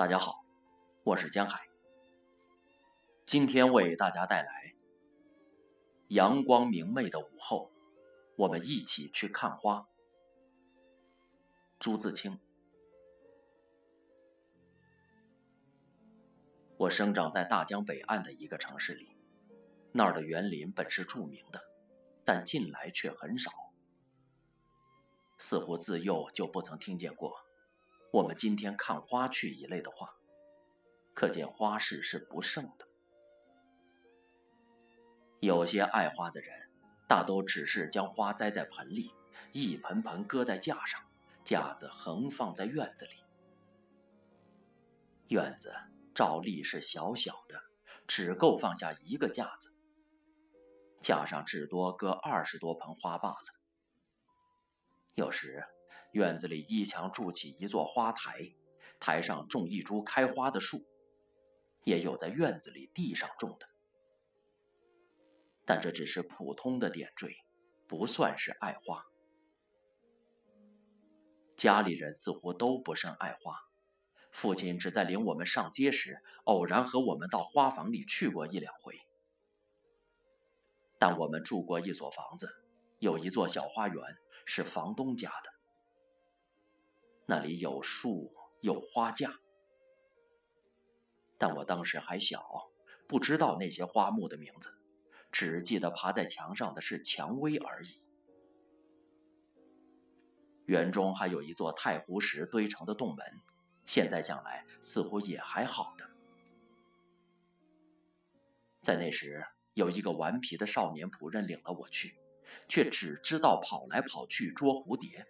大家好，我是江海。今天为大家带来阳光明媚的午后，我们一起去看花。朱自清。我生长在大江北岸的一个城市里，那儿的园林本是著名的，但近来却很少，似乎自幼就不曾听见过。我们今天看花去一类的话，可见花市是不盛的。有些爱花的人，大都只是将花栽在盆里，一盆盆搁在架上，架子横放在院子里。院子照例是小小的，只够放下一个架子，架上至多搁二十多盆花罢了。有时。院子里一墙筑起一座花台，台上种一株开花的树，也有在院子里地上种的，但这只是普通的点缀，不算是爱花。家里人似乎都不甚爱花，父亲只在领我们上街时，偶然和我们到花房里去过一两回。但我们住过一所房子，有一座小花园，是房东家的。那里有树，有花架，但我当时还小，不知道那些花木的名字，只记得爬在墙上的是蔷薇而已。园中还有一座太湖石堆成的洞门，现在想来似乎也还好的。在那时，有一个顽皮的少年仆人领了我去，却只知道跑来跑去捉蝴蝶。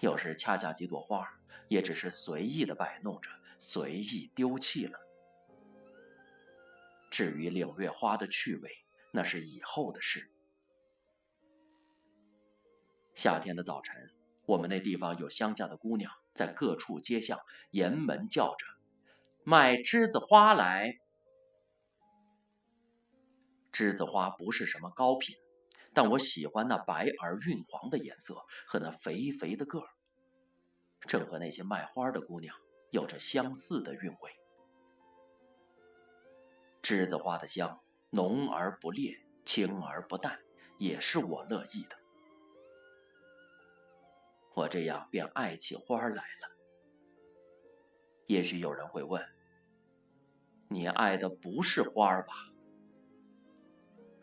有时掐下几朵花，也只是随意的摆弄着，随意丢弃了。至于领略花的趣味，那是以后的事。夏天的早晨，我们那地方有乡下的姑娘，在各处街巷沿门叫着：“卖栀子花来。”栀子花不是什么高品。但我喜欢那白而晕黄的颜色和那肥肥的个儿，正和那些卖花的姑娘有着相似的韵味。栀子花的香浓而不烈，清而不淡，也是我乐意的。我这样便爱起花来了。也许有人会问：你爱的不是花吧？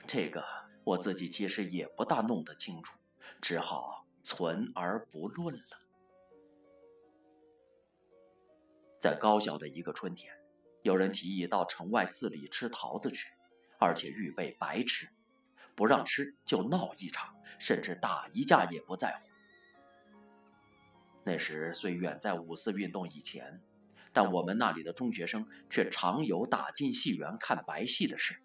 这个。我自己其实也不大弄得清楚，只好存而不论了。在高小的一个春天，有人提议到城外寺里吃桃子去，而且预备白吃，不让吃就闹一场，甚至打一架也不在乎。那时虽远在五四运动以前，但我们那里的中学生却常有打进戏园看白戏的事。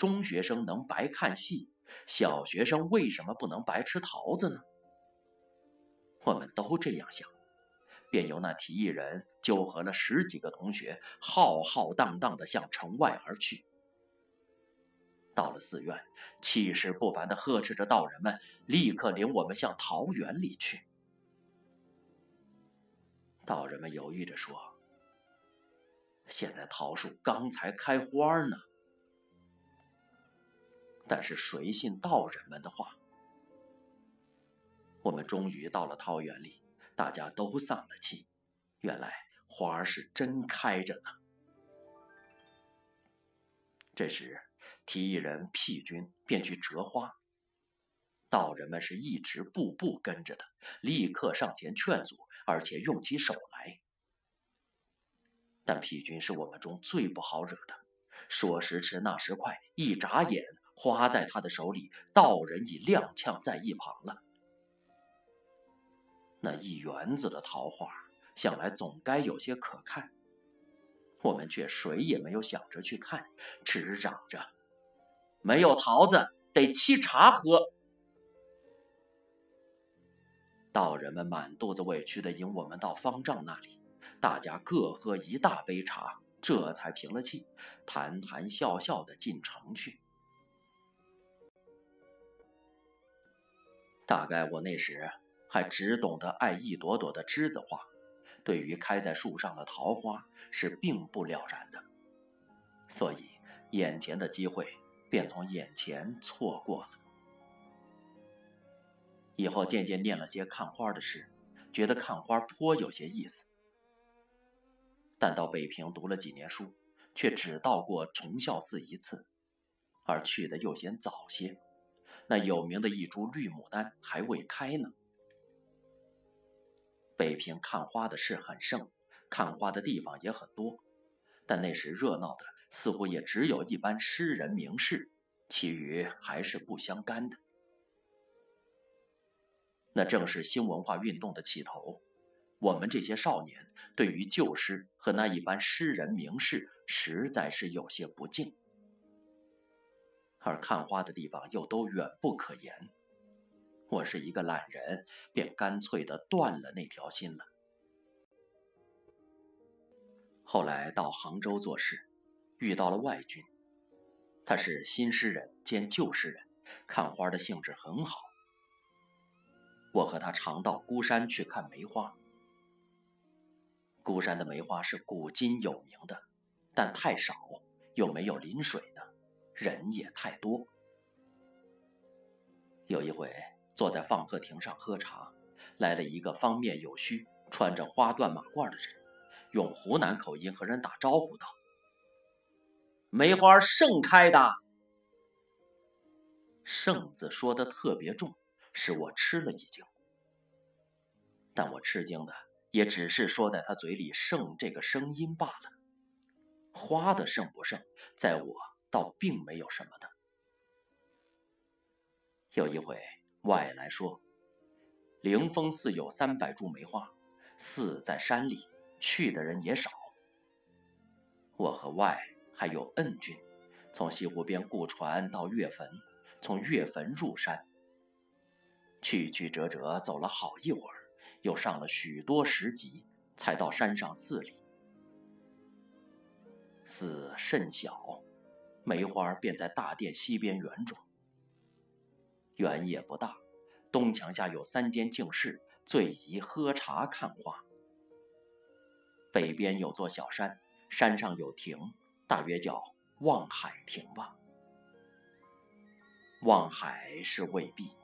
中学生能白看戏，小学生为什么不能白吃桃子呢？我们都这样想，便由那提议人纠合了十几个同学，浩浩荡荡地向城外而去。到了寺院，气势不凡地呵斥着道人们，立刻领我们向桃园里去。道人们犹豫着说：“现在桃树刚才开花呢。”但是谁信道人们的话？我们终于到了桃园里，大家都丧了气。原来花儿是真开着呢。这时，提议人辟军便去折花，道人们是一直步步跟着的，立刻上前劝阻，而且用起手来。但辟军是我们中最不好惹的，说时迟，那时快，一眨眼。花在他的手里，道人已踉跄在一旁了。那一园子的桃花，想来总该有些可看，我们却谁也没有想着去看，只嚷着：“没有桃子，得沏茶喝。”道人们满肚子委屈的引我们到方丈那里，大家各喝一大杯茶，这才平了气，谈谈笑笑的进城去。大概我那时还只懂得爱一朵朵的栀子花，对于开在树上的桃花是并不了然的，所以眼前的机会便从眼前错过了。以后渐渐念了些看花的事，觉得看花颇有些意思。但到北平读了几年书，却只到过崇孝寺一次，而去的又嫌早些，那有名的一株绿牡丹还未开呢。北平看花的事很盛，看花的地方也很多，但那时热闹的似乎也只有一般诗人名士，其余还是不相干的。那正是新文化运动的起头，我们这些少年对于旧诗和那一般诗人名士，实在是有些不敬，而看花的地方又都远不可言。我是一个懒人，便干脆的断了那条心了。后来到杭州做事，遇到了外军，他是新诗人兼旧诗人，看花的兴致很好。我和他常到孤山去看梅花。孤山的梅花是古今有名的，但太少，又没有临水的，人也太多。有一回坐在放鹤亭上喝茶，来了一个方面有须、穿着花缎马褂的人，用湖南口音和人打招呼道：“梅花盛开的。”“盛”字说的特别重。使我吃了一惊，但我吃惊的也只是说在他嘴里“盛”这个声音罢了。花的盛不盛，在我倒并没有什么的。有一回，外来说，灵峰寺有三百株梅花，寺在山里，去的人也少。我和外还有恩君，从西湖边雇船到岳坟，从岳坟入山。曲曲折折走了好一会儿，又上了许多石级，才到山上寺里。寺甚小，梅花便在大殿西边园中。园也不大，东墙下有三间净室，最宜喝茶看花。北边有座小山，山上有亭，大约叫望海亭吧。望海是未必。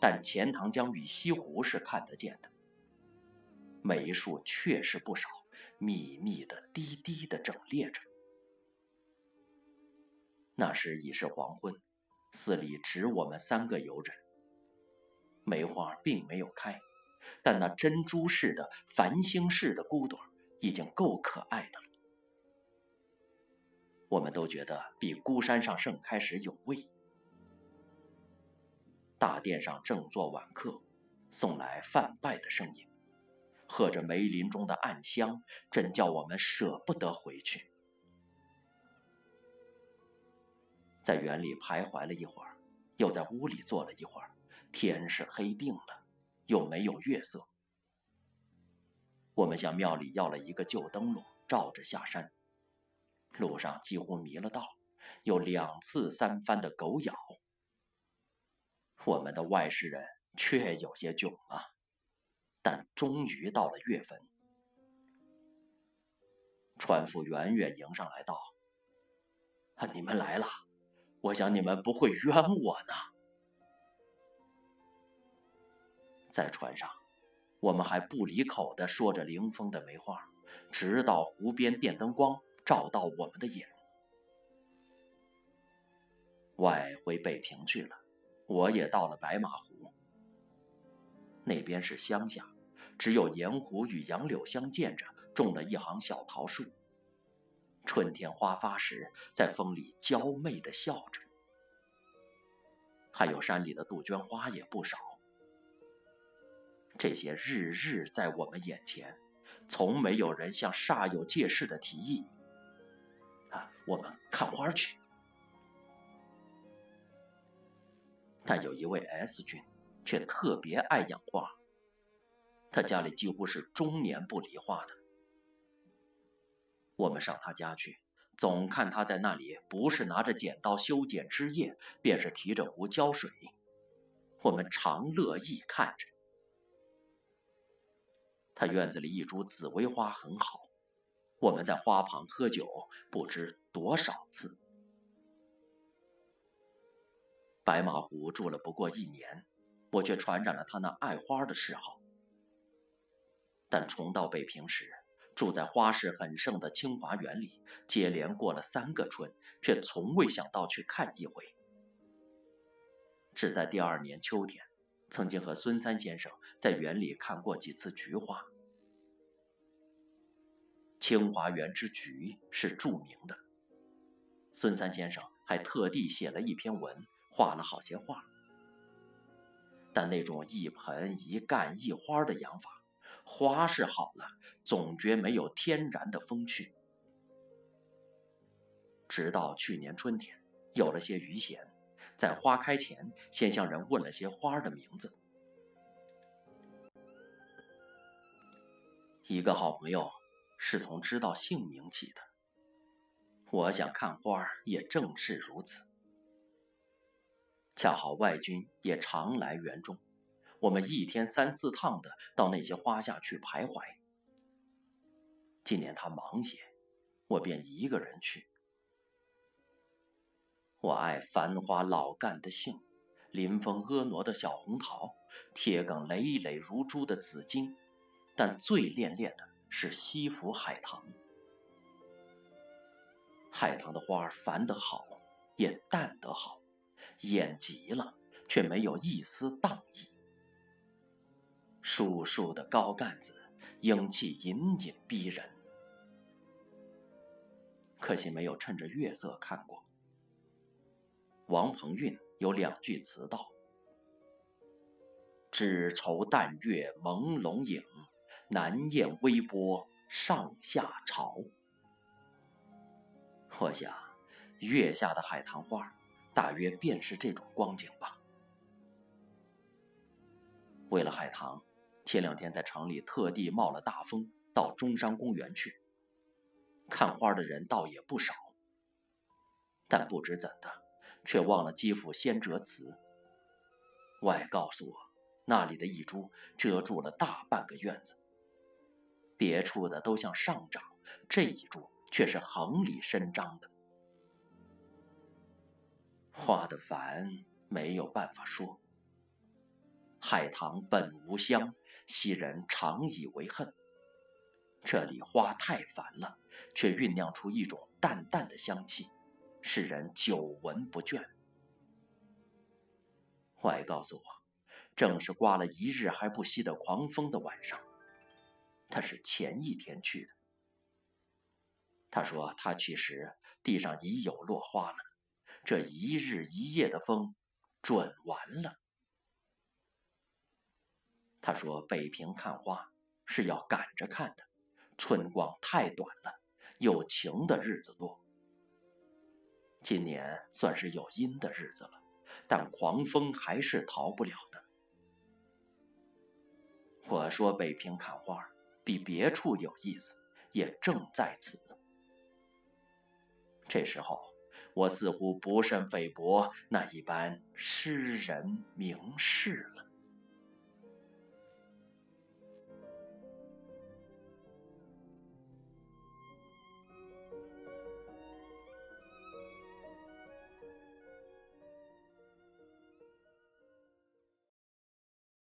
但钱塘江与西湖是看得见的，梅树确实不少，密密的、低低的整列着。那时已是黄昏，寺里只我们三个游人。梅花并没有开，但那珍珠似的、繁星似的骨朵已经够可爱的了。我们都觉得比孤山上盛开时有味。大殿上正坐晚客，送来饭拜的声音，和着梅林中的暗香，真叫我们舍不得回去。在园里徘徊了一会儿，又在屋里坐了一会儿，天是黑定了，又没有月色。我们向庙里要了一个旧灯笼，照着下山。路上几乎迷了道，有两次三番的狗咬。我们的外事人却有些窘了，但终于到了月坟。船夫远远迎上来道：“啊，你们来了，我想你们不会冤我呢。”在船上，我们还不离口的说着凌风的梅花，直到湖边电灯光照到我们的眼。外回北平去了。我也到了白马湖，那边是乡下，只有盐湖与杨柳相间着，种了一行小桃树。春天花发时，在风里娇媚的笑着。还有山里的杜鹃花也不少。这些日日在我们眼前，从没有人像煞有介事的提议：“啊，我们看花去。”但有一位 S 君，却特别爱养花。他家里几乎是终年不理花的。我们上他家去，总看他在那里，不是拿着剪刀修剪枝叶，便是提着壶浇水。我们常乐意看着。他院子里一株紫薇花很好，我们在花旁喝酒不知多少次。白马湖住了不过一年，我却传染了他那爱花的嗜好。但重到北平时，住在花市很盛的清华园里，接连过了三个春，却从未想到去看一回。只在第二年秋天，曾经和孙三先生在园里看过几次菊花。清华园之菊是著名的，孙三先生还特地写了一篇文，画了好些画。但那种一盆一干一花的养法，花是好了，总觉没有天然的风趣。直到去年春天，有了些余闲。在花开前，先向人问了些花的名字。一个好朋友是从知道姓名起的。我想看花也正是如此。恰好外军也常来园中，我们一天三四趟的到那些花下去徘徊。今年他忙些，我便一个人去。我爱繁花老干的杏，临风婀娜的小红桃，铁梗累累如珠的紫荆，但最恋恋的是西府海棠。海棠的花繁得好，也淡得好，艳极了，却没有一丝荡意。树树的高干子，英气隐隐逼人。可惜没有趁着月色看过。王鹏运有两句词道：“只愁淡月朦胧影，难验微波上下潮。”我想，月下的海棠花，大约便是这种光景吧。为了海棠，前两天在城里特地冒了大风，到中山公园去看花的人倒也不少，但不知怎的。却忘了肌肤先折瓷。外告诉我，那里的一株遮住了大半个院子。别处的都向上长，这一株却是横里伸张的。花的繁没有办法说。海棠本无香，昔人常以为恨。这里花太繁了，却酝酿出一种淡淡的香气。使人久闻不倦。外告诉我，正是刮了一日还不息的狂风的晚上。他是前一天去的。他说他去时地上已有落花了，这一日一夜的风准完了。他说北平看花是要赶着看的，春光太短了，有晴的日子多。今年算是有阴的日子了，但狂风还是逃不了的。我说北平看花比别处有意思，也正在此。这时候，我似乎不甚菲薄那一般诗人名士了。